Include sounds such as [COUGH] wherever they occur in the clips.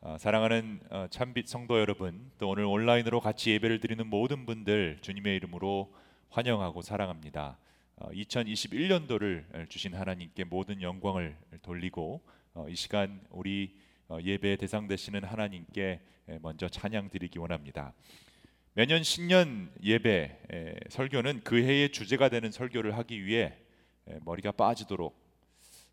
어, 사랑하는 어, 참빛 성도 여러분, 또 오늘 온라인으로 같이 예배를 드리는 모든 분들 주님의 이름으로 환영하고 사랑합니다. 2021년도를 주신 하나님께 모든 영광을 돌리고 어, 이 시간 우리 어, 예배 대상 되시는 하나님께 먼저 찬양 드리기 원합니다. 매년 신년 예배 에, 설교는 그 해의 주제가 되는 설교를 하기 위해 에, 머리가 빠지도록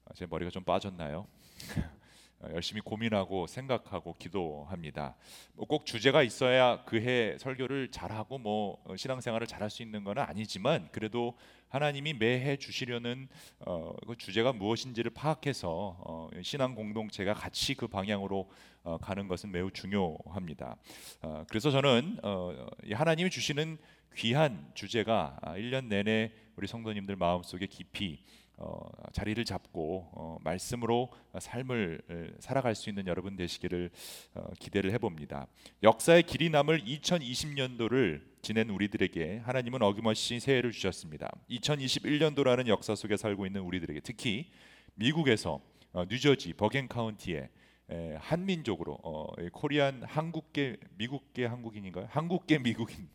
아, 제 머리가 좀 빠졌나요? [LAUGHS] 어, 열심히 고민하고 생각하고 기도합니다. 뭐꼭 주제가 있어야 그 해 설교를 잘하고 뭐 어, 신앙생활을 잘할 수 있는 건 아니지만 그래도 하나님이 매해 주시려는 어, 그 주제가 무엇인지를 파악해서 어, 신앙 공동체가 같이 그 방향으로 어, 가는 것은 매우 중요합니다. 어, 그래서 저는 어, 하나님이 주시는 귀한 주제가 1년 아, 내내 우리 성도님들 마음속에 깊이 어, 자리를 잡고 어, 말씀으로 삶을 살아갈 수 있는 여러분 되시기를 어, 기대를 해봅니다. 역사의 길이 남을 2020년도를 지낸 우리들에게 하나님은 어김없이 새해를 주셨습니다. 2021년도라는 역사 속에 살고 있는 우리들에게 특히 미국에서 어, 뉴저지 버겐 카운티에 에, 한민족으로 어, 코리안 한국계 미국계 한국인인가요? 한국계 미국인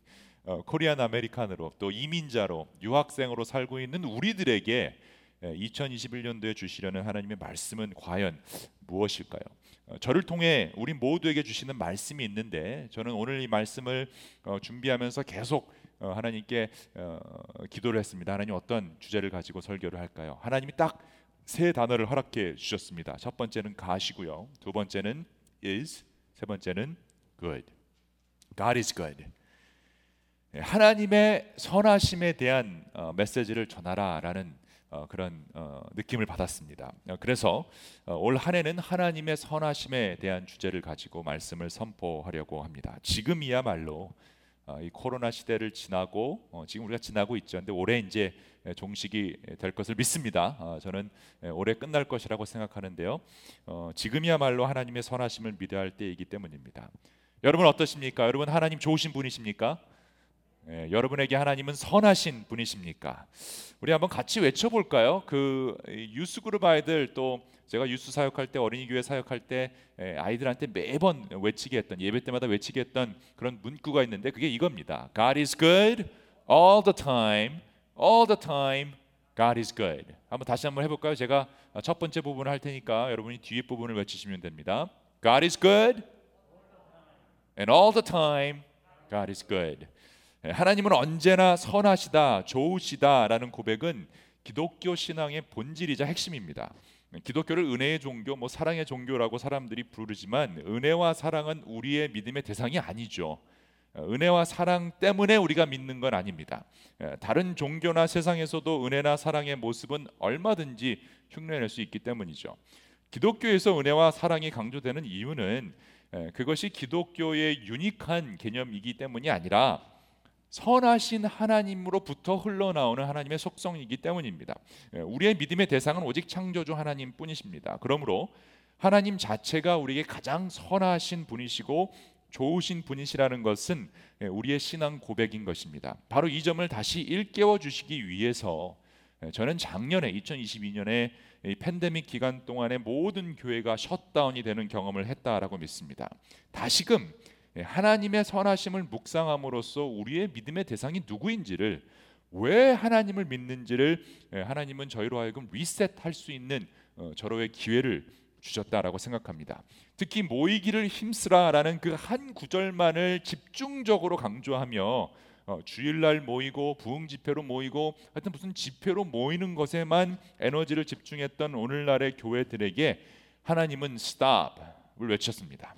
어, 코리안 아메리칸으로 또 이민자로 유학생으로 살고 있는 우리들에게 2021년도에 예, 주시려는 하나님의 말씀은 과연 무엇일까요? 어, 저를 통해 우리 모두에게 주시는 말씀이 있는데 저는 오늘 이 말씀을 어, 준비하면서 계속 어, 하나님께 기도를 했습니다. 하나님 어떤 주제를 가지고 설교를 할까요? 하나님이 딱 세 단어를 허락해 주셨습니다. 첫 번째는 가시고요. 두 번째는 is, 세 번째는 good. God is good. 예, 하나님의 선하심에 대한 메시지를 전하라라는 어, 그런 어, 느낌을 받았습니다. 어, 그래서 어, 올한 해는 하나님의 선하심에 대한 주제를 가지고 말씀을 선포하려고 합니다. 지금이야말로 어, 이 코로나 시대를 지나고 어, 지금 우리가 지나고 있죠. 근데 올해 이제 종식이 될 것을 믿습니다. 저는 올해 끝날 것이라고 생각하는데요. 지금이야말로 하나님의 선하심을 믿어야 할 때이기 때문입니다. 여러분 어떠십니까? 여러분 하나님 좋으신 분이십니까? 예, 여러분에게 하나님은 선하신 분이십니까? 우리 한번 같이 외쳐볼까요? 그 유스 그룹 아이들 또 제가 유스 사역할 때 어린이 교회 사역할 때 예, 아이들한테 매번 외치게 했던 예배 때마다 외치게 했던 그런 문구가 있는데 그게 이겁니다. God is good all the time, all the time. God is good. 한번 다시 한번 해볼까요? 제가 첫 번째 부분을 할 테니까 여러분이 뒤에 부분을 외치시면 됩니다. God is good, and all the time, God is good. 예, 하나님은 언제나 선하시다, 좋으시다라는 고백은 기독교 신앙의 본질이자 핵심입니다. 기독교를 은혜의 종교, 뭐 사랑의 종교라고 사람들이 부르지만 은혜와 사랑은 우리의 믿음의 대상이 아니죠. 은혜와 사랑 때문에 우리가 믿는 건 아닙니다. 예, 다른 종교나 세상에서도 은혜나 사랑의 모습은 얼마든지 흉내낼 수 있기 때문이죠. 기독교에서 은혜와 사랑이 강조되는 이유는 예, 그것이 기독교의 유니크한 개념이기 때문이 아니라 선하신 하나님으로부터 흘러나오는 하나님의 속성이기 때문입니다. 예, 우리의 믿음의 대상은 오직 창조주 하나님뿐이십니다. 그러므로 하나님 자체가 우리에게 가장 선하신 분이시고 좋으신 분이시라는 것은 예, 우리의 신앙 고백인 것입니다. 바로 이 점을 다시 일깨워 주시기 위해서 예, 저는 작년에 2022년에 팬데믹 기간 동안에 모든 교회가 셧다운이 되는 경험을 했다라고 믿습니다. 다시금 예, 하나님의 선하심을 묵상함으로써 우리의 믿음의 대상이 누구인지를 왜 하나님을 믿는지를 예, 하나님은 저희로 하여금 리셋할 수 있는 어, 저로의 기회를 주셨다라고 생각합니다. 특히 모이기를 힘쓰라라는 그 한 구절만을 집중적으로 강조하며 어, 주일날 모이고 부흥 집회로 모이고 하여튼 무슨 집회로 모이는 것에만 에너지를 집중했던 오늘날의 교회들에게 하나님은 stop을 외쳤습니다.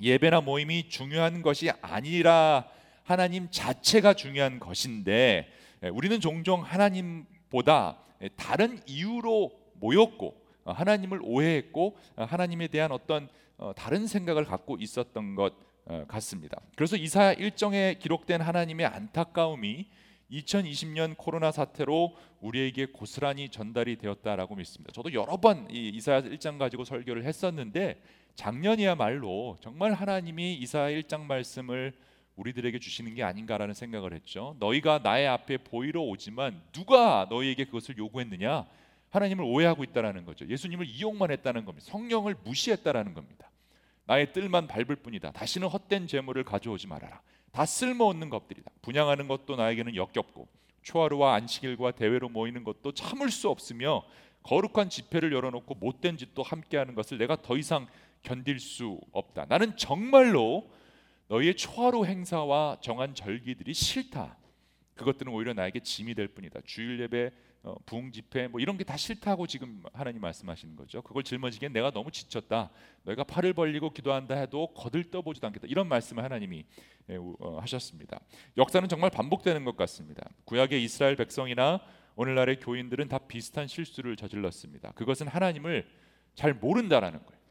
예배나 모임이 중요한 것이 아니라 하나님 자체가 중요한 것인데 예, 우리는 종종 하나님보다 다른 이유로 모였고 어, 하나님을 오해했고 어, 하나님에 대한 어떤 어, 다른 생각을 갖고 있었던 것 같습니다. 그래서 이사야 1정에 기록된 하나님의 안타까움이 2020년 코로나 사태로 우리에게 고스란히 전달이 되었다라고 믿습니다. 저도 여러 번 이사야 1장 가지고 설교를 했었는데 작년이야말로 정말 하나님이 이사야 1장 말씀을 우리들에게 주시는 게 아닌가라는 생각을 했죠. 너희가 나의 앞에 보이러 오지만 누가 너희에게 그것을 요구했느냐? 하나님을 오해하고 있다라는 거죠. 예수님을 이용만 했다는 겁니다. 성령을 무시했다라는 겁니다. 나의 뜰만 밟을 뿐이다. 다시는 헛된 재물을 가져오지 말아라. 다 쓸모없는 것들이다. 분양하는 것도 나에게는 역겹고 초하루와 안식일과 대회로 모이는 것도 참을 수 없으며 거룩한 집회를 열어놓고 못된 짓도 함께하는 것을 내가 더 이상 견딜 수 없다. 나는 정말로 너희의 초하루 행사와 정한 절기들이 싫다. 그것들은 오히려 나에게 짐이 될 뿐이다. 주일 예배, 어, 부흥 집회 뭐 이런 게 다 싫다고 지금 하나님 말씀하시는 거죠. 그걸 짊어지기엔 내가 너무 지쳤다. 너희가 팔을 벌리고 기도한다 해도 거들떠 보지도 않겠다. 이런 말씀을 하나님이 예, 어, 하셨습니다. 역사는 정말 반복되는 것 같습니다. 구약의 이스라엘 백성이나 오늘날의 교인들은 다 비슷한 실수를 저질렀습니다. 그것은 하나님을 잘 모른다라는 거예요.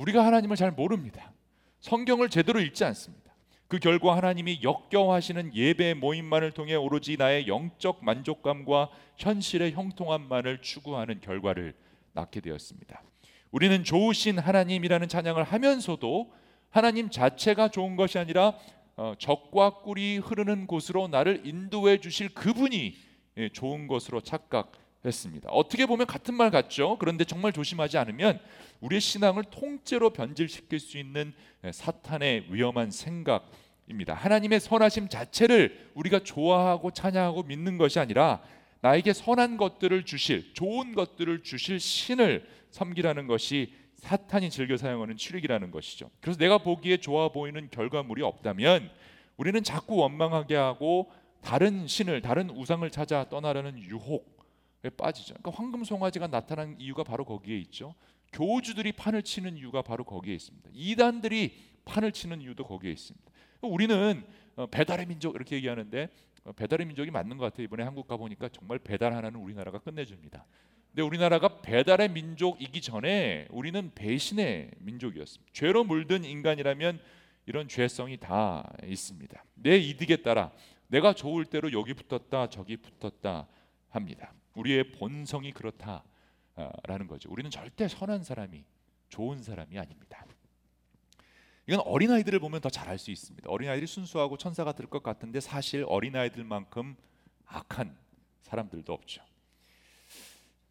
우리가 하나님을 잘 모릅니다. 성경을 제대로 읽지 않습니다. 그 결과 하나님이 역겨워하시는 예배 모임만을 통해 오로지 나의 영적 만족감과 현실의 형통함만을 추구하는 결과를 낳게 되었습니다. 우리는 좋으신 하나님이라는 찬양을 하면서도 하나님 자체가 좋은 것이 아니라 어, 적과 꿀이 흐르는 곳으로 나를 인도해 주실 그분이 예, 좋은 것으로 착각 했습니다. 어떻게 보면 같은 말 같죠. 그런데 정말 조심하지 않으면 우리의 신앙을 통째로 변질시킬 수 있는 예, 사탄의 위험한 생각입니다. 하나님의 선하심 자체를 우리가 좋아하고 찬양하고 믿는 것이 아니라 나에게 선한 것들을 주실 좋은 것들을 주실 신을 섬기라는 것이 사탄이 즐겨 사용하는 취력이라는 것이죠. 그래서 내가 보기에 좋아 보이는 결과물이 없다면 우리는 자꾸 원망하게 하고 다른 신을 다른 우상을 찾아 떠나려는 유혹에 빠지죠. 그러니까 황금 송아지가 나타난 이유가 바로 거기에 있죠. 교주들이 판을 치는 이유가 바로 거기에 있습니다. 이단들이 판을 치는 이유도 거기에 있습니다. 우리는 어, 배달의 민족 이렇게 얘기하는데 어, 배달의 민족이 맞는 것 같아요. 이번에 한국 가 보니까 정말 배달 하나는 우리나라가 끝내줍니다. 근데 우리나라가 배달의 민족이기 전에 우리는 배신의 민족이었습니다. 죄로 물든 인간이라면 이런 죄성이 다 있습니다. 내 이득에 따라 내가 좋을 대로 여기 붙었다 저기 붙었다 합니다. 우리의 본성이 그렇다라는 거죠. 우리는 절대 선한 사람이 좋은 사람이 아닙니다. 이건 어린 아이들을 보면 더잘알수 있습니다. 어린 아이들이 순수하고 천사가 될것 같은데 사실 어린 아이들만큼 악한 사람들도 없죠.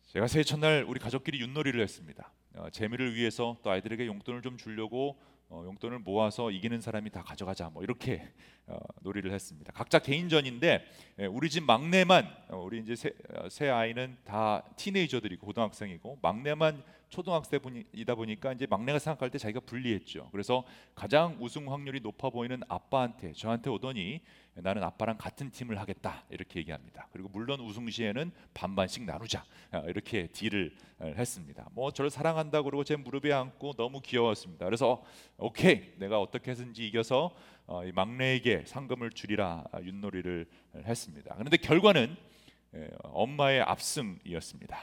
제가 새해 첫날 우리 가족끼리 윷놀이를 했습니다. 어, 재미를 위해서 또 아이들에게 용돈을 좀 주려고 어, 용돈을 모아서 이기는 사람이 다 가져가자 뭐 이렇게 어, 놀이를 했습니다. 각자 개인전인데 예, 우리 집 막내만 어, 우리 이제 세, 어, 세 아이는 다 티네이저들이고 고등학생이고 막내만 초등학생이다 보니까 이제 막내가 생각할 때 자기가 불리했죠. 그래서 가장 우승 확률이 높아 보이는 아빠한테 저한테 오더니 나는 아빠랑 같은 팀을 하겠다 이렇게 얘기합니다. 그리고 물론 우승 시에는 반반씩 나누자 어, 이렇게 딜을 했습니다. 뭐 저를 사랑한다 그러고 제 무릎에 앉고 너무 귀여웠습니다. 그래서 오케이 내가 어떻게 해서든지 이겨서 막내에게 상금을 주리라 윷놀이를 했습니다. 그런데 결과는 예, 엄마의 압승이었습니다.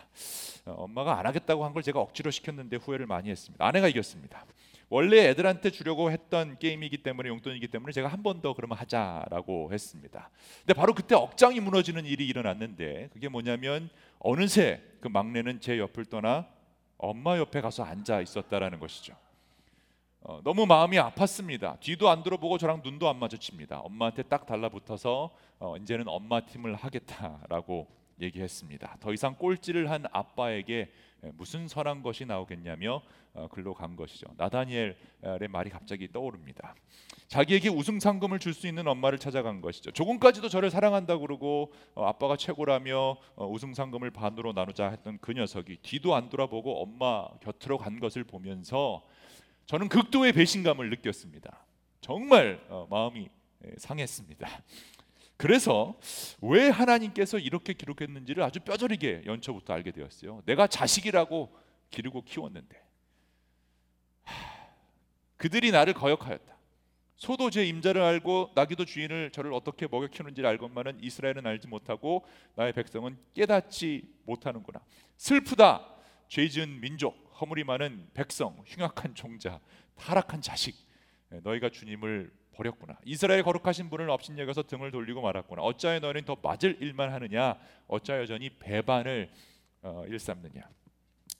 어, 엄마가 안 하겠다고 한 걸 제가 억지로 시켰는데 후회를 많이 했습니다. 아내가 이겼습니다. 원래 애들한테 주려고 했던 게임이기 때문에 용돈이기 때문에 제가 한 번 더 그러면 하자라고 했습니다. 근데 바로 그때 억장이 무너지는 일이 일어났는데 그게 뭐냐면 어느새 그 막내는 제 옆을 떠나 엄마 옆에 가서 앉아 있었다라는 것이죠. 어, 너무 마음이 아팠습니다. 뒤도 안 돌아보고 저랑 눈도 안 마주칩니다. 엄마한테 딱 달라붙어서 어, 이제는 엄마 팀을 하겠다라고 얘기했습니다. 더 이상 꼴찌를 한 아빠에게 무슨 선한 것이 나오겠냐며 어, 글로 간 것이죠. 나다니엘의 말이 갑자기 떠오릅니다. 자기에게 우승 상금을 줄 수 있는 엄마를 찾아간 것이죠. 조금까지도 저를 사랑한다 그러고 어, 아빠가 최고라며 어, 우승 상금을 반으로 나누자 했던 그 녀석이 뒤도 안 돌아보고 엄마 곁으로 간 것을 보면서 저는 극도의 배신감을 느꼈습니다. 정말 어, 마음이 상했습니다. 그래서 왜 하나님께서 이렇게 기록했는지를 아주 뼈저리게 연초부터 알게 되었어요. 내가 자식이라고 기르고 키웠는데 그들이 나를 거역하였다. 소도 제 임자를 알고 나귀도 주인을 저를 어떻게 먹여 키우는지를 알건만은 이스라엘은 알지 못하고 나의 백성은 깨닫지 못하는구나. 슬프다. 죄 지은 민족 허물이 많은 백성, 흉악한 종자, 타락한 자식, 예, 너희가 주님을 버렸구나. 이스라엘 거룩하신 분을 업신여겨서 등을 돌리고 말았구나. 어찌하여 너희는 더 맞을 일만 하느냐? 어찌하여 전이 배반을 어, 일삼느냐?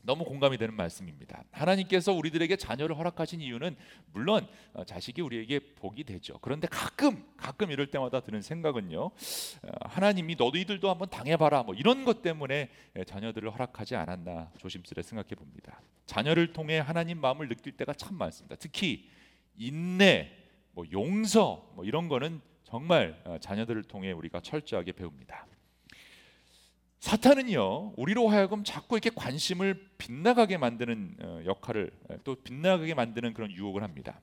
너무 공감이 되는 말씀입니다. 하나님께서 우리들에게 자녀를 허락하신 이유는 물론 어, 자식이 우리에게 복이 되죠. 그런데 가끔 가끔 이럴 때마다 드는 생각은요. 어, 하나님이 너희들도 한번 당해봐라 뭐 이런 것 때문에 예, 자녀들을 허락하지 않았나 조심스레 생각해 봅니다. 자녀를 통해 하나님 마음을 느낄 때가 참 많습니다. 특히 인내, 뭐 용서 뭐 이런 거는 정말 어, 자녀들을 통해 우리가 철저하게 배웁니다. 사탄은요 우리로 하여금 자꾸 이렇게 관심을 빗나가게 만드는 어, 역할을 또 빗나가게 만드는 그런 유혹을 합니다.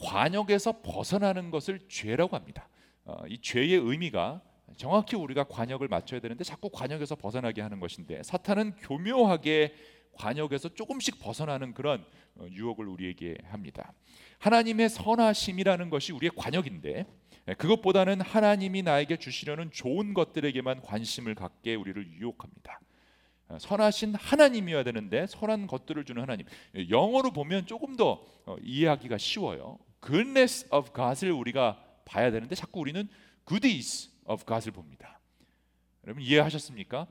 관역에서 벗어나는 것을 죄라고 합니다. 어, 이 죄의 의미가 정확히 우리가 관역을 맞춰야 되는데 자꾸 관역에서 벗어나게 하는 것인데 사탄은 교묘하게 관역에서 조금씩 벗어나는 그런 어, 유혹을 우리에게 합니다. 하나님의 선하심이라는 것이 우리의 관역인데 예, 그것보다는 하나님이 나에게 주시려는 좋은 것들에게만 관심을 갖게 우리를 유혹합니다. 어, 선하신 하나님이어야 되는데 선한 것들을 주는 하나님. 예, 영어로 보면 조금 더 어, 이해하기가 쉬워요. goodness of God을 우리가 봐야 되는데 자꾸 우리는 goodies of God을 봅니다. 여러분 이해하셨습니까?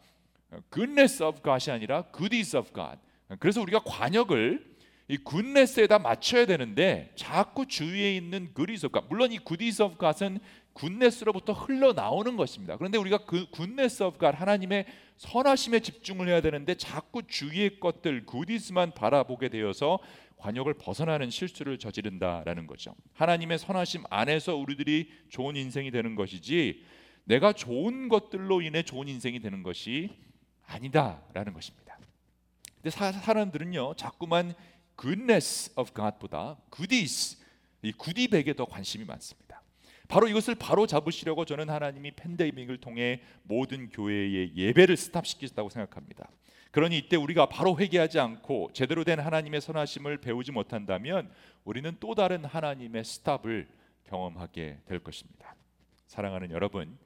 어, goodness of God이 아니라 goodies of God. 그래서 우리가 관역을 이 굿네스에다 맞춰야 되는데 자꾸 주위에 있는 God 물론 이 God은 굿네스로부터 흘러나오는 것입니다. 그런데 우리가 그 God 하나님의 선하심에 집중을 해야 되는데 자꾸 주위의 것들 goodies만 바라보게 되어서 관역을 벗어나는 실수를 저지른다라는 거죠. 하나님의 선하심 안에서 우리들이 좋은 인생이 되는 것이지 내가 좋은 것들로 인해 좋은 인생이 되는 것이 아니다라는 것입니다. 근데 사, 사람들은요 자꾸만 goodness of God보다 goodies 이 구디백에 더 관심이 많습니다. 바로 이것을 바로 잡으시려고 저는 하나님이 팬데믹을 통해 모든 교회의 예배를 스탑시키셨다고 생각합니다. 그러니 이때 우리가 바로 회개하지 않고 제대로 된 하나님의 선하심을 배우지 못한다면 우리는 또 다른 하나님의 스탑을 경험하게 될 것입니다. 사랑하는 여러분,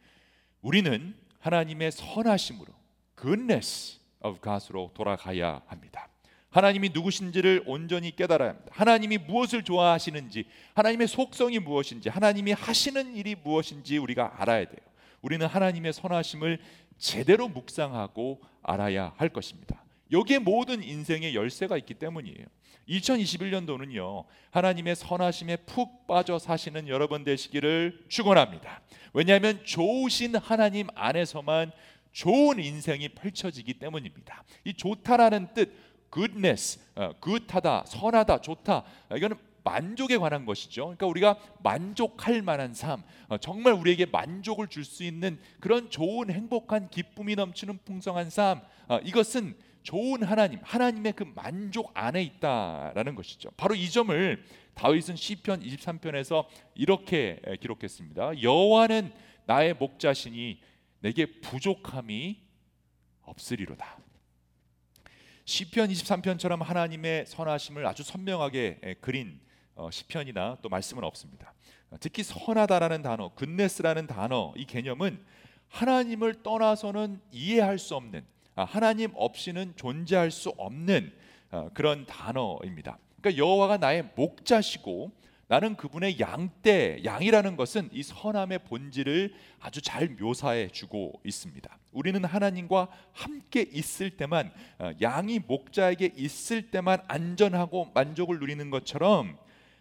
우리는 하나님의 선하심으로 goodness of God으로 돌아가야 합니다. 하나님이 누구신지를 온전히 깨달아야 합니다. 하나님이 무엇을 좋아하시는지, 하나님의 속성이 무엇인지, 하나님이 하시는 일이 무엇인지 우리가 알아야 돼요. 우리는 하나님의 선하심을 제대로 묵상하고 알아야 할 것입니다. 여기에 모든 인생의 열쇠가 있기 때문이에요. 2021년도는요 하나님의 선하심에 푹 빠져 사시는 여러분 되시기를 축원합니다. 왜냐하면 좋으신 하나님 안에서만 좋은 인생이 펼쳐지기 때문입니다. 이 좋다라는 뜻 goodness, 어, good하다, 선하다, 좋다. 이거는 만족에 관한 것이죠. 그러니까 우리가 만족할 만한 삶, 어, 정말 우리에게 만족을 줄 수 있는 그런 좋은 행복한 기쁨이 넘치는 풍성한 삶. 어, 이것은 좋은 하나님, 하나님의 그 만족 안에 있다라는 것이죠. 바로 이 점을 다윗은 시편 23편에서 이렇게 기록했습니다. 여호와는 나의 목자시니 내게 부족함이 없으리로다. 시편 23편처럼 하나님의 선하심을 아주 선명하게 그린 어, 시편이나 또 말씀은 없습니다. 특히 선하다라는 단어, 굿네스라는 단어 이 개념은 하나님을 떠나서는 이해할 수 없는 아, 하나님 없이는 존재할 수 없는 어, 그런 단어입니다. 그러니까 여호와가 나의 목자시고 나는 그분의 양떼, 양이라는 것은 이 선함의 본질을 아주 잘 묘사해 주고 있습니다. 우리는 하나님과 함께 있을 때만 어, 양이 목자에게 있을 때만 안전하고 만족을 누리는 것처럼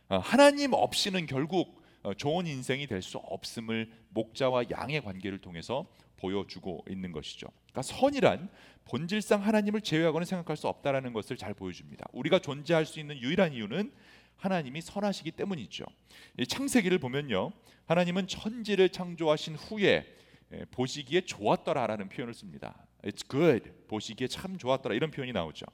어, 하나님 없이는 결국 어, 좋은 인생이 될 수 없음을 목자와 양의 관계를 통해서 보여주고 있는 것이죠. 그러니까 선이란 본질상 하나님을 제외하고는 생각할 수 없다라는 것을 잘 보여줍니다. 우리가 존재할 수 있는 유일한 이유는 하나님이 선하시기 때문이죠. 창세기를 보면요, 하나님은 천지를 창조하신 후에 예, 보시기에 좋았더라라는 표현을 씁니다. It's good. 보시기에 참 좋았더라 이런 표현이 나오죠.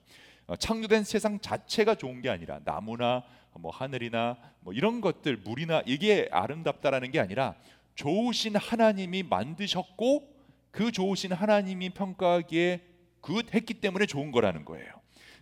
어, 창조된 세상 자체가 좋은 게 아니라 나무나 뭐 하늘이나 뭐 이런 것들 물이나 이게 아름답다라는 게 아니라 좋으신 하나님이 만드셨고 그 좋으신 하나님이 평가하기에 good 했기 때문에 좋은 거라는 거예요.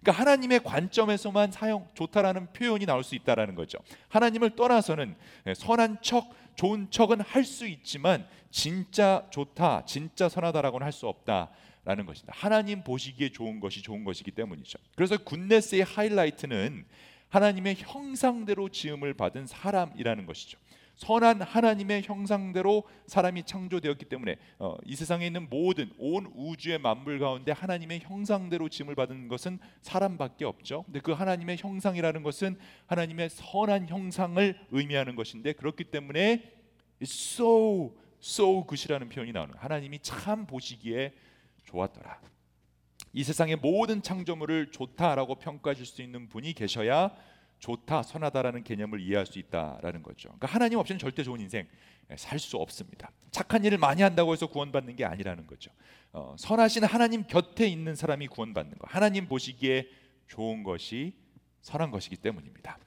그러니까 하나님의 관점에서만 사용 좋다라는 표현이 나올 수 있다라는 거죠. 하나님을 떠나서는 예, 선한 척, 좋은 척은 할 수 있지만 진짜 좋다, 진짜 선하다라고는 할 수 없다라는 것입니다. 하나님 보시기에 좋은 것이 좋은 것이기 때문이죠. 그래서 굿네스의 하이라이트는 하나님의 형상대로 지음을 받은 사람이라는 것이죠. 선한 하나님의 형상대로 사람이 창조되었기 때문에 어, 이 세상에 있는 모든 온 우주의 만물 가운데 하나님의 형상대로 짐을 받은 것은 사람밖에 없죠. 근데 그 하나님의 형상이라는 것은 하나님의 선한 형상을 의미하는 것인데 그렇기 때문에 so so good이라는 표현이 나오는 하나님이 참 보시기에 좋았더라. 이 세상의 모든 창조물을 좋다라고 평가해 줄수 있는 분이 계셔야 좋다, 선하다라는 개념을 이해할 수 있다라는 거죠. 그러니까 하나님 없이는 절대 좋은 인생 예, 살수 없습니다. 착한 일을 많이 한다고 해서 구원받는 게 아니라는 거죠. 어, 선하신 하나님 곁에 있는 사람이 구원받는 거. 하나님 보시기에 좋은 것이 선한 것이기 때문입니다.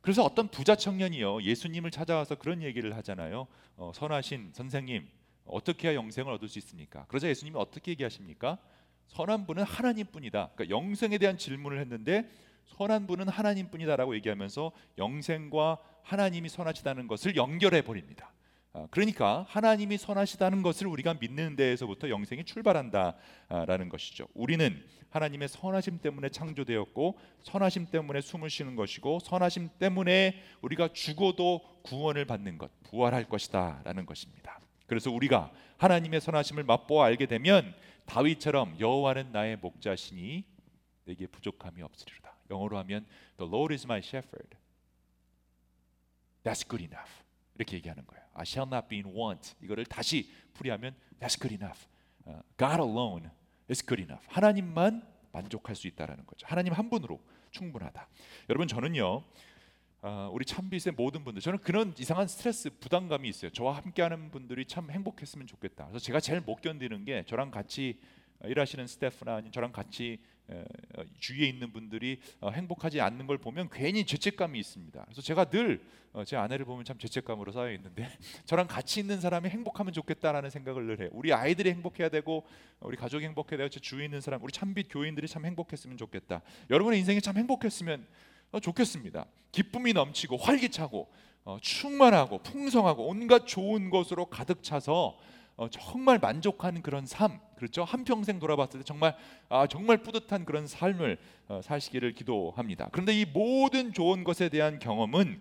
그래서 어떤 부자 청년이요 예수님을 찾아와서 그런 얘기를 하잖아요. 어, 선하신 선생님 어떻게 해야 영생을 얻을 수 있습니까? 그러자 예수님이 어떻게 얘기하십니까? 선한 분은 하나님뿐이다. 그러니까 영생에 대한 질문을 했는데 선한 분은 하나님뿐이다라고 얘기하면서 영생과 하나님이 선하시다는 것을 연결해 버립니다. 아, 그러니까 하나님이 선하시다는 것을 우리가 믿는 데에서부터 영생이 출발한다라는 것이죠. 우리는 하나님의 선하심 때문에 창조되었고 선하심 때문에 숨을 쉬는 것이고 선하심 때문에 우리가 죽어도 구원을 받는 것, 부활할 것이다라는 것입니다. 그래서 우리가 하나님의 선하심을 맛보아 알게 되면 다윗처럼 여호와는 나의 목자시니 내게 부족함이 없으리로다. 영어로 하면 The Lord is my shepherd. That's good enough. 이렇게 얘기하는 거예요. I shall not be in want. 이거를 다시 풀이하면 That's good enough. Uh, God alone is good enough. 하나님만 만족할 수 있다라는 거죠. 하나님 한 분으로 충분하다. 여러분 저는요. 어, 우리 참빛의 모든 분들 저는 그런 이상한 스트레스 부담감이 있어요. 저와 함께하는 분들이 참 행복했으면 좋겠다. 그래서 제가 제일 못 견디는 게 저랑 같이 일하시는 스태프나 저랑 같이 어, 주위에 있는 분들이 어, 행복하지 않는 걸 보면 괜히 죄책감이 있습니다. 그래서 제가 늘 제 아내를 보면 참 죄책감으로 쌓여 있는데 [LAUGHS] 저랑 같이 있는 사람이 행복하면 좋겠다라는 생각을 늘 해요. 우리 아이들이 행복해야 되고 우리 가족이 행복해야 되고 제 주위에 있는 사람, 우리 참빛 교인들이 참 행복했으면 좋겠다. 여러분의 인생이 참 행복했으면 좋겠습니다. 기쁨이 넘치고 활기차고 충만하고 풍성하고 온갖 좋은 것으로 가득 차서 어, 정말 만족하는 그런 삶, 그렇죠? 한 평생 돌아봤을 때 정말 아, 정말 뿌듯한 그런 삶을 어, 사시기를 기도합니다. 그런데 이 모든 좋은 것에 대한 경험은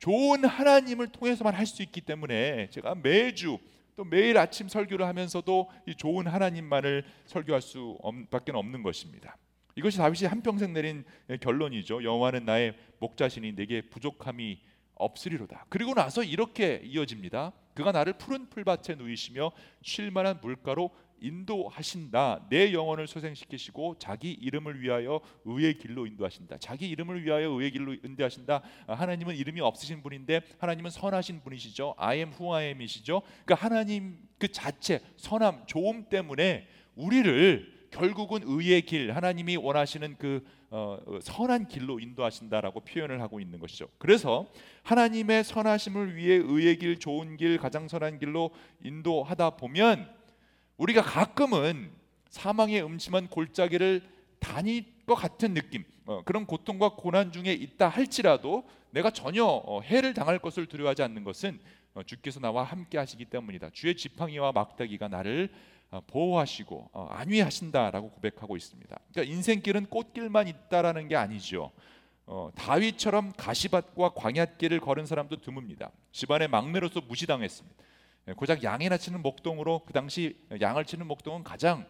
좋은 하나님을 통해서만 할 수 있기 때문에 제가 매주 또 매일 아침 설교를 하면서도 이 좋은 하나님만을 설교할 수밖에 없는 것입니다. 이것이 다윗이 한 평생 내린 결론이죠. 여호와는 나의 목자시니 내게 부족함이 없으리로다. 그리고 나서 이렇게 이어집니다. 그가 나를 푸른 풀밭에 누이시며 쉴만한 물가로 인도하신다. 내 영혼을 소생시키시고 자기 이름을 위하여 의의 길로 인도하신다. 자기 이름을 위하여 의의 길로 인도하신다. 아, 하나님은 이름이 없으신 분인데 하나님은 선하신 분이시죠. I am who I am이시죠. 그러니까 하나님 그 자체 선함, 좋음 때문에 우리를 결국은 의의 길, 하나님이 원하시는 그 어, 어, 선한 길로 인도하신다라고 표현을 하고 있는 것이죠. 그래서 하나님의 선하심을 위해 의의 길, 좋은 길, 가장 선한 길로 인도하다 보면 우리가 가끔은 사망의 음침한 골짜기를 다닐 것 같은 느낌, 어, 그런 고통과 고난 중에 있다 할지라도 내가 전혀 어, 해를 당할 것을 두려워하지 않는 것은 어, 주께서 나와 함께 하시기 때문이다. 주의 지팡이와 막대기가 나를 어, 보호하시고 어, 안위하신다라고 고백하고 있습니다. 그러니까 인생길은 꽃길만 있다라는 게 아니죠. 어, 다윗처럼 가시밭과 광야길을 걸은 사람도 드뭅니다. 집안의 막내로서 무시당했습니다. 예, 고작 양이나 치는 목동으로 그 당시 양을 치는 목동은 가장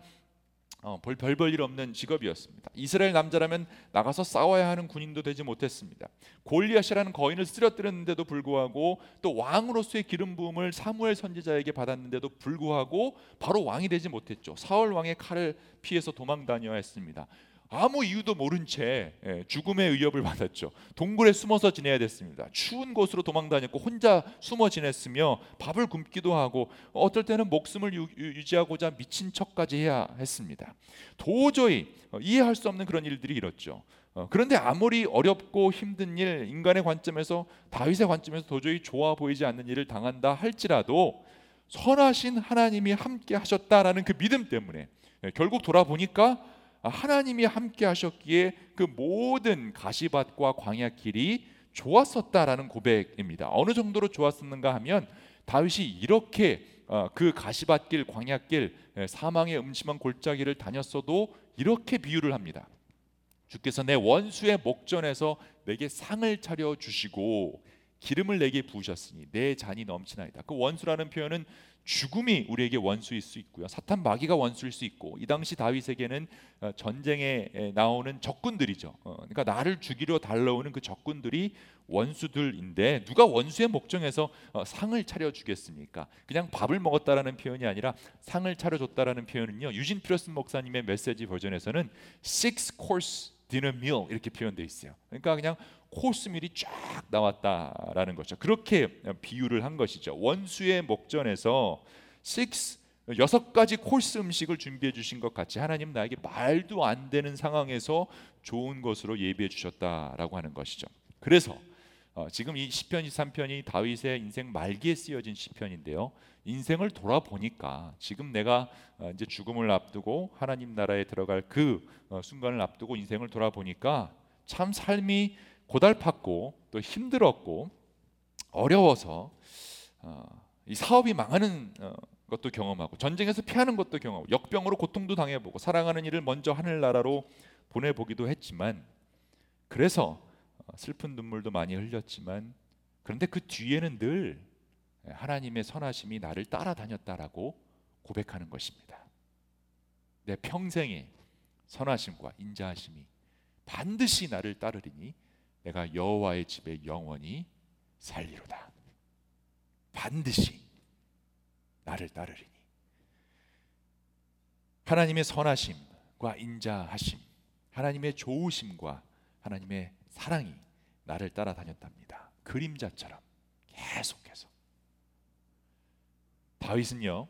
어, 별, 별볼 없는 직업이었습니다. 이스라엘 남자라면 나가서 싸워야 하는 군인도 되지 못했습니다. 골리앗이라는 거인을 쓰러뜨렸는데도 불구하고 또 왕으로서의 기름 부음을 사무엘 선지자에게 받았는데도 불구하고 바로 왕이 되지 못했죠. 사울 왕의 칼을 피해서 도망 다녀야 했습니다. 아무 이유도 모른 채 예, 죽음의 위협을 받았죠. 동굴에 숨어서 지내야 됐습니다. 추운 곳으로 도망 다녔고 혼자 숨어 지냈으며 밥을 굶기도 하고 어떨 때는 목숨을 유, 지하고자 미친 척까지 해야 했습니다. 도저히 어, 이해할 수 없는 그런 일들이 일었죠. 어, 그런데 아무리 어렵고 힘든 일, 인간의 관점에서 다윗의 관점에서 도저히 좋아 보이지 않는 일을 당한다 할지라도 선하신 하나님이 함께 하셨다라는 그 믿음 때문에 예, 결국 돌아보니까 하나님이 함께 하셨기에 그 모든 가시밭과 광야 길이 좋았었다라는 고백입니다. 어느 정도로 좋았었는가 하면 다윗이 이렇게 어, 그 가시밭길, 광야길, 예, 사망의 음침한 골짜기를 다녔어도 이렇게 비유를 합니다. 주께서 내 원수의 목전에서 내게 상을 차려 주시고 기름을 내게 부으셨으니 내 잔이 넘치나이다. 그 원수라는 표현은 죽음이 우리에게 원수일 수 있고요. 사탄 마귀가 원수일 수 있고 이 당시 다윗에게는 어, 전쟁에 나오는 적군들이죠. 어, 그러니까 나를 죽이려 달려오는 그 적군들이 원수들인데 누가 원수의 목적에서 어, 상을 차려 주겠습니까? 그냥 밥을 먹었다라는 표현이 아니라 상을 차려 줬다라는 표현은요. 유진 피러슨 목사님의 메시지 버전에서는 six course dinner meal 이렇게 표현되어 있어요. 그러니까 그냥 코스밀이 쫙 나왔다라는 거죠. 그렇게 비유를 한 것이죠. 원수의 목전에서 six 여섯 가지 코스 음식을 준비해 주신 것 같이 하나님 나에게 말도 안 되는 상황에서 좋은 것으로 예비해 주셨다라고 하는 것이죠. 그래서 어, 지금 이 시편 23편이 다윗의 인생 말기에 쓰여진 시편인데요. 인생을 돌아보니까 지금 내가 어, 이제 죽음을 앞두고 하나님 나라에 들어갈 그 어, 순간을 앞두고 인생을 돌아보니까 참 삶이 고달팠고 또 힘들었고 어려워서 어, 이 사업이 망하는 어, 것도 경험하고 전쟁에서 피하는 것도 경험하고 역병으로 고통도 당해보고 사랑하는 일을 먼저 하늘나라로 보내보기도 했지만 그래서 어, 슬픈 눈물도 많이 흘렸지만 그런데 그 뒤에는 늘 하나님의 선하심이 나를 따라다녔다라고 고백하는 것입니다. 내 평생의 선하심과 인자하심이 반드시 나를 따르리니 내가 여호와의 집에 영원히 살리로다. 반드시 나를 따르리니 하나님의 선하심과 인자하심, 하나님의 좋으심과 하나님의 사랑이 나를 따라다녔답니다. 그림자처럼 계속해서 다윗은요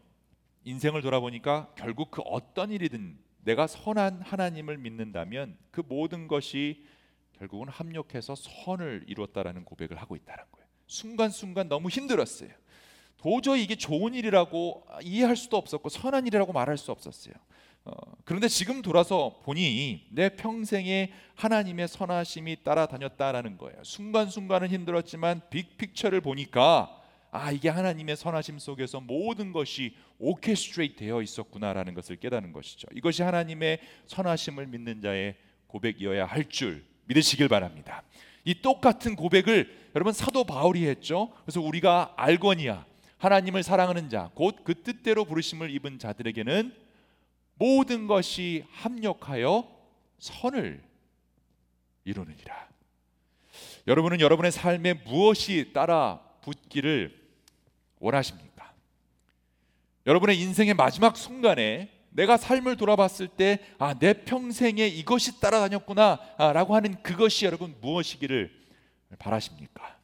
인생을 돌아보니까 결국 그 어떤 일이든 내가 선한 하나님을 믿는다면 그 모든 것이 결국은 합력해서 선을 이루었다라는 고백을 하고 있다는 거예요. 순간순간 너무 힘들었어요. 도저히 이게 좋은 일이라고 이해할 수도 없었고 선한 일이라고 말할 수 없었어요. 어, 그런데 지금 돌아서 보니 내 평생에 하나님의 선하심이 따라다녔다라는 거예요. 순간순간은 힘들었지만 빅픽처를 보니까 아 이게 하나님의 선하심 속에서 모든 것이 오케스트레이트 되어 있었구나라는 것을 깨닫는 것이죠. 이것이 하나님의 선하심을 믿는 자의 고백이어야 할 줄 믿으시길 바랍니다. 이 똑같은 고백을 여러분 사도 바울이 했죠. 그래서 우리가 알거니와 하나님을 사랑하는 자, 곧 그 뜻대로 부르심을 입은 자들에게는 모든 것이 합력하여 선을 이루느니라. 여러분은 여러분의 삶에 무엇이 따라 붙기를 원하십니까? 여러분의 인생의 마지막 순간에 내가 삶을 돌아봤을 때 아, 내 평생에 이것이 따라다녔구나라고 하는 그것이 여러분 무엇이기를 바라십니까?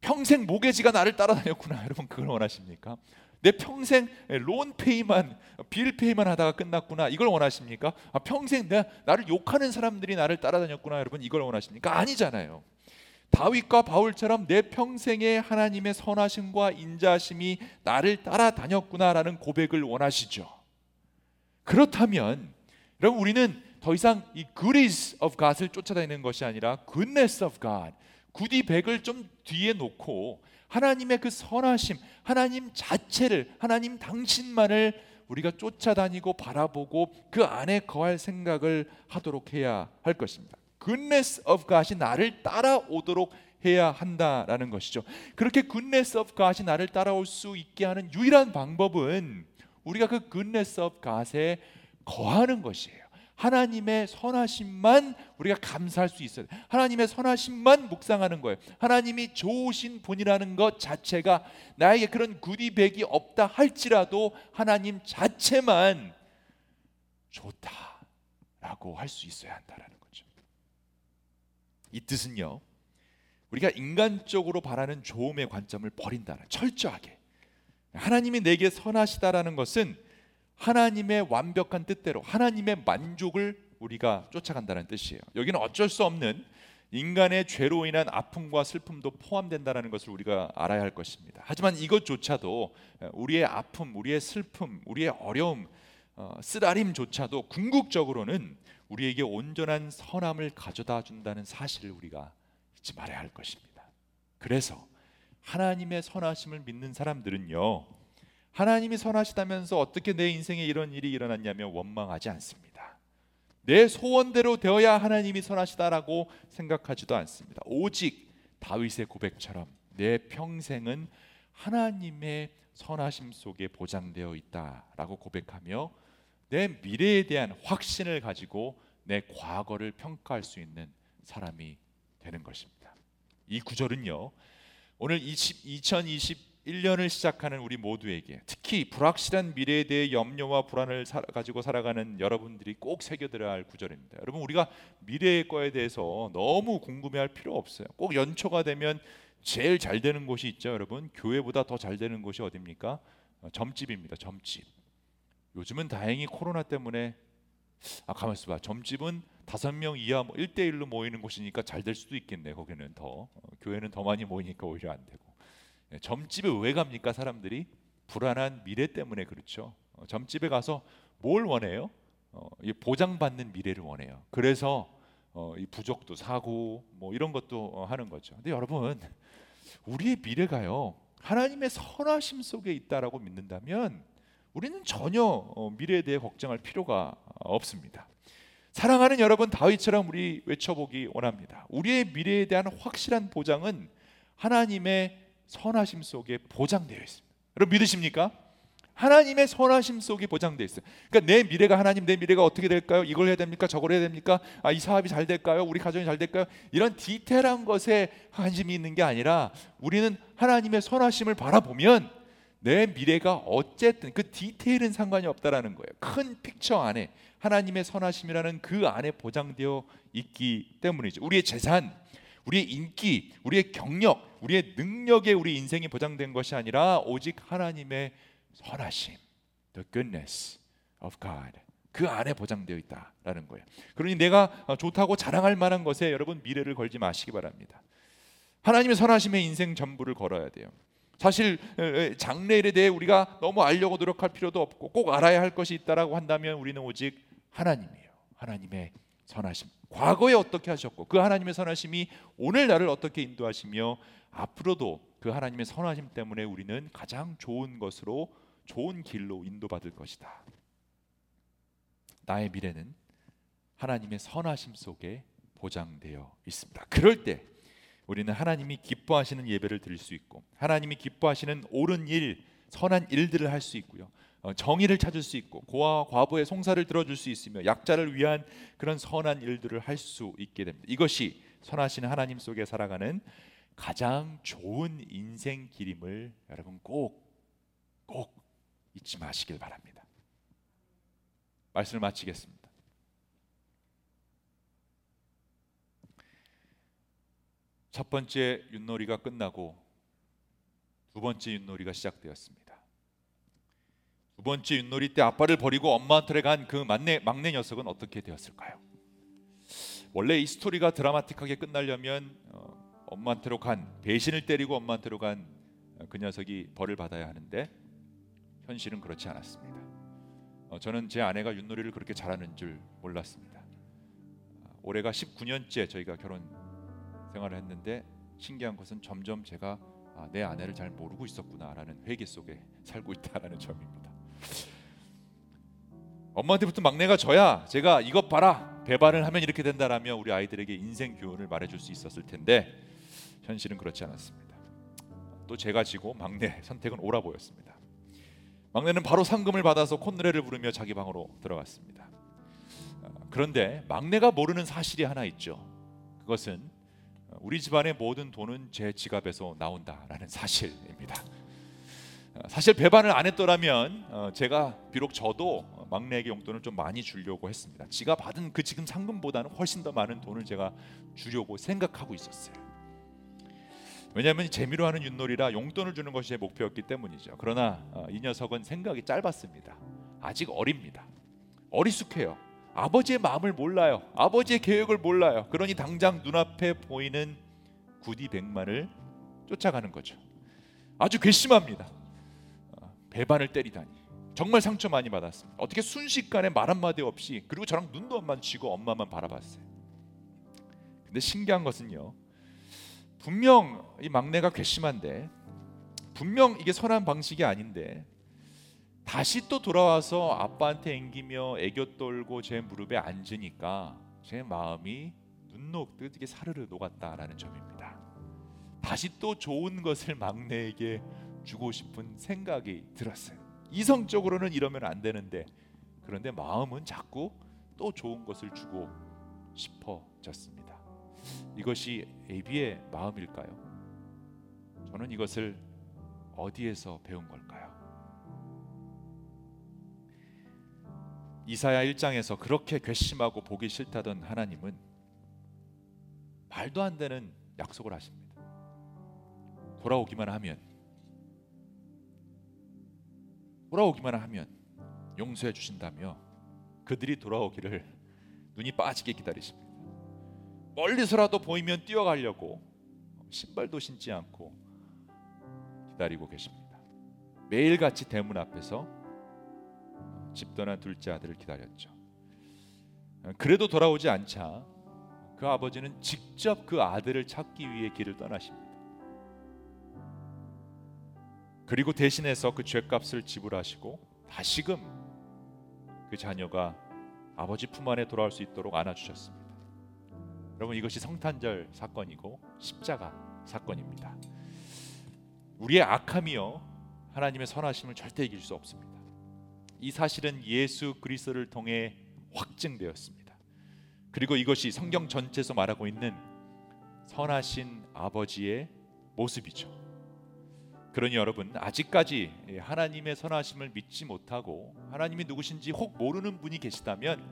평생 모계지가 나를 따라다녔구나. [LAUGHS] 여러분 그걸 원하십니까? 내 평생 론페이만 빌페이만 하다가 끝났구나. 이걸 원하십니까? 아, 평생 내 나를 욕하는 사람들이 나를 따라다녔구나. 여러분 이걸 원하십니까? 아니잖아요. 다윗과 바울처럼 내 평생에 하나님의 선하심과 인자심이 나를 따라다녔구나라는 고백을 원하시죠. 그렇다면 여러분 우리는 더 이상 이 goodness of God을 쫓아다니는 것이 아니라 goodness of God, 구디 백을 좀 뒤에 놓고 하나님의 그 선하심, 하나님 자체를 하나님 당신만을 우리가 쫓아다니고 바라보고 그 안에 거할 생각을 하도록 해야 할 것입니다. Goodness of God이 나를 따라오도록 해야 한다라는 것이죠. 그렇게 goodness of God이 나를 따라올 수 있게 하는 유일한 방법은 우리가 그 goodness of God에 거하는 것이에요. 하나님의 선하심만 우리가 감사할 수 있어요. 하나님의 선하심만 묵상하는 거예요. 하나님이 좋으신 분이라는 것 자체가 나에게 그런 구디백이 없다 할지라도 하나님 자체만 좋다라고 할 수 있어야 한다라는 거죠. 이 뜻은요. 우리가 인간적으로 바라는 좋음의 관점을 버린다는 철저하게 하나님이 내게 선하시다라는 것은 하나님의 완벽한 뜻대로 하나님의 만족을 우리가 쫓아간다는 뜻이에요. 여기는 어쩔 수 없는 인간의 죄로 인한 아픔과 슬픔도 포함된다는 것을 우리가 알아야 할 것입니다. 하지만 이것조차도 우리의 아픔, 우리의 슬픔, 우리의 어려움, 어, 쓰라림조차도 궁극적으로는 우리에게 온전한 선함을 가져다 준다는 사실을 우리가 잊지 말아야 할 것입니다. 그래서 하나님의 선하심을 믿는 사람들은요. 하나님이 선하시다면서 어떻게 내 인생에 이런 일이 일어났냐며 원망하지 않습니다. 내 소원대로 되어야 하나님이 선하시다라고 생각하지도 않습니다. 오직 다윗의 고백처럼 내 평생은 하나님의 선하심 속에 보장되어 있다라고 고백하며 내 미래에 대한 확신을 가지고 내 과거를 평가할 수 있는 사람이 되는 것입니다. 이 구절은요. 오늘 20, 2021년을 시작하는 우리 모두에게 특히 불확실한 미래에 대해 염려와 불안을 사, 가지고 살아가는 여러분들이 꼭 새겨들어야 할 구절입니다. 여러분 우리가 미래의 거에 대해서 너무 궁금해할 필요 없어요. 꼭 연초가 되면 제일 잘 되는 곳이 있죠, 여러분. 교회보다 더 잘 되는 곳이 어디입니까? 어, 점집입니다. 점집. 요즘은 다행히 코로나 때문에 아 가만 있어 봐. 점집은 다섯 명 이하 뭐 1대1로 모이는 곳이니까 잘 될 수도 있겠네. 거기는 더 어, 교회는 더 많이 모이니까 오히려 안 되고. 네, 점집에 왜 갑니까? 사람들이 불안한 미래 때문에 그렇죠. 어, 점집에 가서 뭘 원해요? 어, 보장받는 미래를 원해요. 그래서 어, 이 부족도 사고 뭐 이런 것도 어, 하는 거죠. 근데 여러분 우리의 미래가요 하나님의 선하심 속에 있다라고 믿는다면 우리는 전혀 어, 미래에 대해 걱정할 필요가 없습니다. 사랑하는 여러분 다윗처럼 우리 외쳐보기 원합니다. 우리의 미래에 대한 확실한 보장은 하나님의 선하심 속에 보장되어 있습니다. 여러분 믿으십니까? 하나님의 선하심 속에 보장되어 있어요. 그러니까 내 미래가 하나님 내 미래가 어떻게 될까요? 이걸 해야 됩니까? 저걸 해야 됩니까? 아, 이 사업이 잘 될까요? 우리 가정이 잘 될까요? 이런 디테일한 것에 관심이 있는 게 아니라 우리는 하나님의 선하심을 바라보면 내 미래가 어쨌든 그 디테일은 상관이 없다라는 거예요. 큰 픽처 안에 하나님의 선하심이라는 그 안에 보장되어 있기 때문이죠. 우리의 재산, 우리의 인기, 우리의 경력, 우리의 능력에 우리 인생이 보장된 것이 아니라 오직 하나님의 선하심, the goodness of God. 그 안에 보장되어 있다라는 거예요. 그러니 내가 좋다고 자랑할 만한 것에 여러분 미래를 걸지 마시기 바랍니다. 하나님의 선하심에 인생 전부를 걸어야 돼요. 사실 장래일에 대해 우리가 너무 알려고 노력할 필요도 없고 꼭 알아야 할 것이 있다라고 한다면 우리는 오직 하나님이에요. 하나님의 선하심. 과거에 어떻게 하셨고 그 하나님의 선하심이 오늘 나를 어떻게 인도하시며 앞으로도 그 하나님의 선하심 때문에 우리는 가장 좋은 것으로 좋은 길로 인도받을 것이다. 나의 미래는 하나님의 선하심 속에 보장되어 있습니다. 그럴 때 우리는 하나님이 기뻐하시는 예배를 드릴 수 있고 하나님이 기뻐하시는 옳은 일, 선한 일들을 할 수 있고요. 어, 정의를 찾을 수 있고 고아와 과부의 송사를 들어줄 수 있으며 약자를 위한 그런 선한 일들을 할 수 있게 됩니다. 이것이 선하신 하나님 속에 살아가는 가장 좋은 인생 길임을 여러분 꼭 꼭 잊지 마시길 바랍니다. 말씀을 마치겠습니다. 첫 번째 윷놀이가 끝나고 두 번째 윷놀이가 시작되었습니다. 두 번째 윷놀이 때 아빠를 버리고 엄마한테 간 그 막내 막내 녀석은 어떻게 되었을까요? 원래 이 스토리가 드라마틱하게 끝나려면 어, 엄마한테로 간 배신을 때리고 엄마한테로 간 그 녀석이 벌을 받아야 하는데 현실은 그렇지 않았습니다. 어, 저는 제 아내가 윷놀이를 그렇게 잘하는 줄 몰랐습니다. 아, 올해가 19년째 저희가 결혼 생활을 했는데 신기한 것은 점점 제가 아, 내 아내를 잘 모르고 있었구나라는 회개 속에 [LAUGHS] 살고 있다라는 점입니다. 엄마한테부터 막내가 져야 제가 이것 봐라 배반을 하면 이렇게 된다라며 우리 아이들에게 인생 교훈을 말해줄 수 있었을 텐데 현실은 그렇지 않았습니다. 또 제가 지고 막내 [LAUGHS] 선택은 옳아 보였습니다. 막내는 바로 상금을 받아서 콧노래를 부르며 자기 방으로 들어갔습니다. 아, 그런데 막내가 모르는 사실이 하나 있죠. 그것은 우리 집안의 모든 돈은 제 지갑에서 나온다라는 사실입니다. 아, 사실 배반을 안 했더라면 어, 제가 비록 저도 막내에게 용돈을 좀 많이 주려고 했습니다. 지가 받은 그 지금 상금보다는 훨씬 더 많은 돈을 제가 주려고 생각하고 있었어요. 왜냐하면 재미로 하는 윷놀이라 용돈을 주는 것이 제 목표였기 때문이죠. 그러나 어, 이 녀석은 생각이 짧았습니다. 아직 어립니다. 어리숙해요. 아버지의 마음을 몰라요. 아버지의 계획을 몰라요. 그러니 당장 눈앞에 보이는 구디 백만을 쫓아가는 거죠. 아주 괘씸합니다. 어, 배반을 때리다니 정말 상처 많이 받았습니다. 어떻게 순식간에 말 한마디 없이 그리고 저랑 눈도 안 마주치고 엄마만 바라봤어요. 근데 신기한 것은요. 분명 이 막내가 괘씸한데 분명 이게 선한 방식이 아닌데 다시 또 돌아와서 아빠한테 앵기며 애교 떨고 제 무릎에 앉으니까 제 마음이 눈 녹듯 이게 사르르 녹았다라는 점입니다. 다시 또 좋은 것을 막내에게 주고 싶은 생각이 들었어요. 이성적으로는 이러면 안 되는데 그런데 마음은 자꾸 또 좋은 것을 주고 싶어졌습니다. 이것이 에비의 마음일까요? 저는 이것을 어디에서 배운 걸까요? 이사야 1장에서 그렇게 괘씸하고 보기 싫다던 하나님은 말도 안 되는 약속을 하십니다. 돌아오기만 하면 돌아오기만 하면 용서해 주신다며 그들이 돌아오기를 눈이 빠지게 기다리십니다. 멀리서라도 보이면 뛰어가려고 신발도 신지 않고 기다리고 계십니다. 매일같이 대문 앞에서 집 떠난 둘째 아들을 기다렸죠. 그래도 돌아오지 않자 그 아버지는 직접 그 아들을 찾기 위해 길을 떠나십니다. 그리고 대신해서 그 죄값을 지불하시고 다시금 그 자녀가 아버지 품 안에 돌아올 수 있도록 안아주셨습니다. 여러분 이것이 성탄절 사건이고 십자가 사건입니다. 우리의 악함이요 하나님의 선하심을 절대 이길 수 없습니다. 이 사실은 예수 그리스도를 통해 확증되었습니다. 그리고 이것이 성경 전체에서 말하고 있는 선하신 아버지의 모습이죠. 그러니 여러분 아직까지 하나님의 선하심을 믿지 못하고 하나님이 누구신지 혹 모르는 분이 계시다면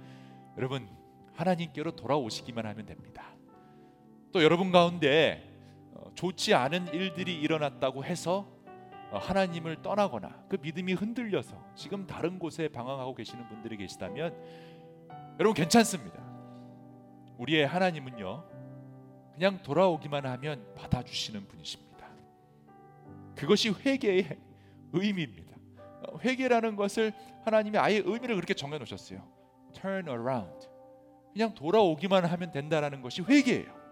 여러분 하나님께로 돌아오시기만 하면 됩니다. 또 여러분 가운데 어, 좋지 않은 일들이 일어났다고 해서 어, 하나님을 떠나거나 그 믿음이 흔들려서 지금 다른 곳에 방황하고 계시는 분들이 계시다면 여러분 괜찮습니다. 우리의 하나님은요 그냥 돌아오기만 하면 받아주시는 분이십니다. 그것이 회개의 의미입니다. 어, 회개라는 것을 하나님이 아예 의미를 그렇게 정해 놓으셨어요. Turn around. 그냥 돌아오기만 하면 된다라는 것이 회개예요.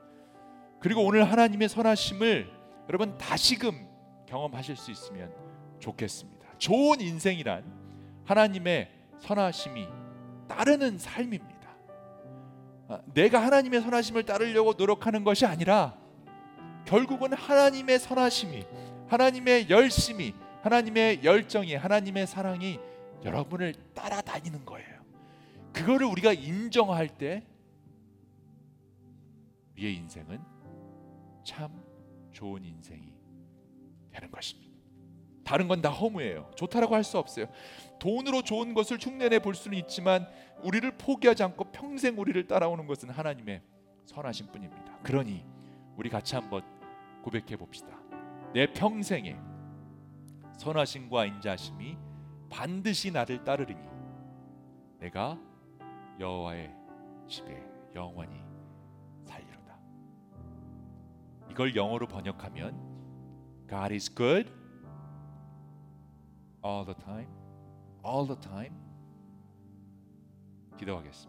그리고 오늘 하나님의 선하심을 여러분 다시금 경험하실 수 있으면 좋겠습니다. 좋은 인생이란 하나님의 선하심이 따르는 삶입니다. 아, 내가 하나님의 선하심을 따르려고 노력하는 것이 아니라 결국은 하나님의 선하심이 하나님의 열심이 하나님의 열정이 하나님의 사랑이 여러분을 따라다니는 거예요. 그거를 우리가 인정할 때 우리의 인생은 참 좋은 인생이 되는 것입니다. 다른 건 다 허무예요. 좋다라고 할 수 없어요. 돈으로 좋은 것을 흉내내 볼 수는 있지만 우리를 포기하지 않고 평생 우리를 따라오는 것은 하나님의 선하신 뿐입니다. 그러니 우리 같이 한번 고백해 봅시다. 내 평생에 선하심과 인자심이 반드시 나를 따르리니 내가 여호와의 집에 영원히 살리로다. 이걸 영어로 번역하면 God is good all the time, all the time. 기도하겠습니다.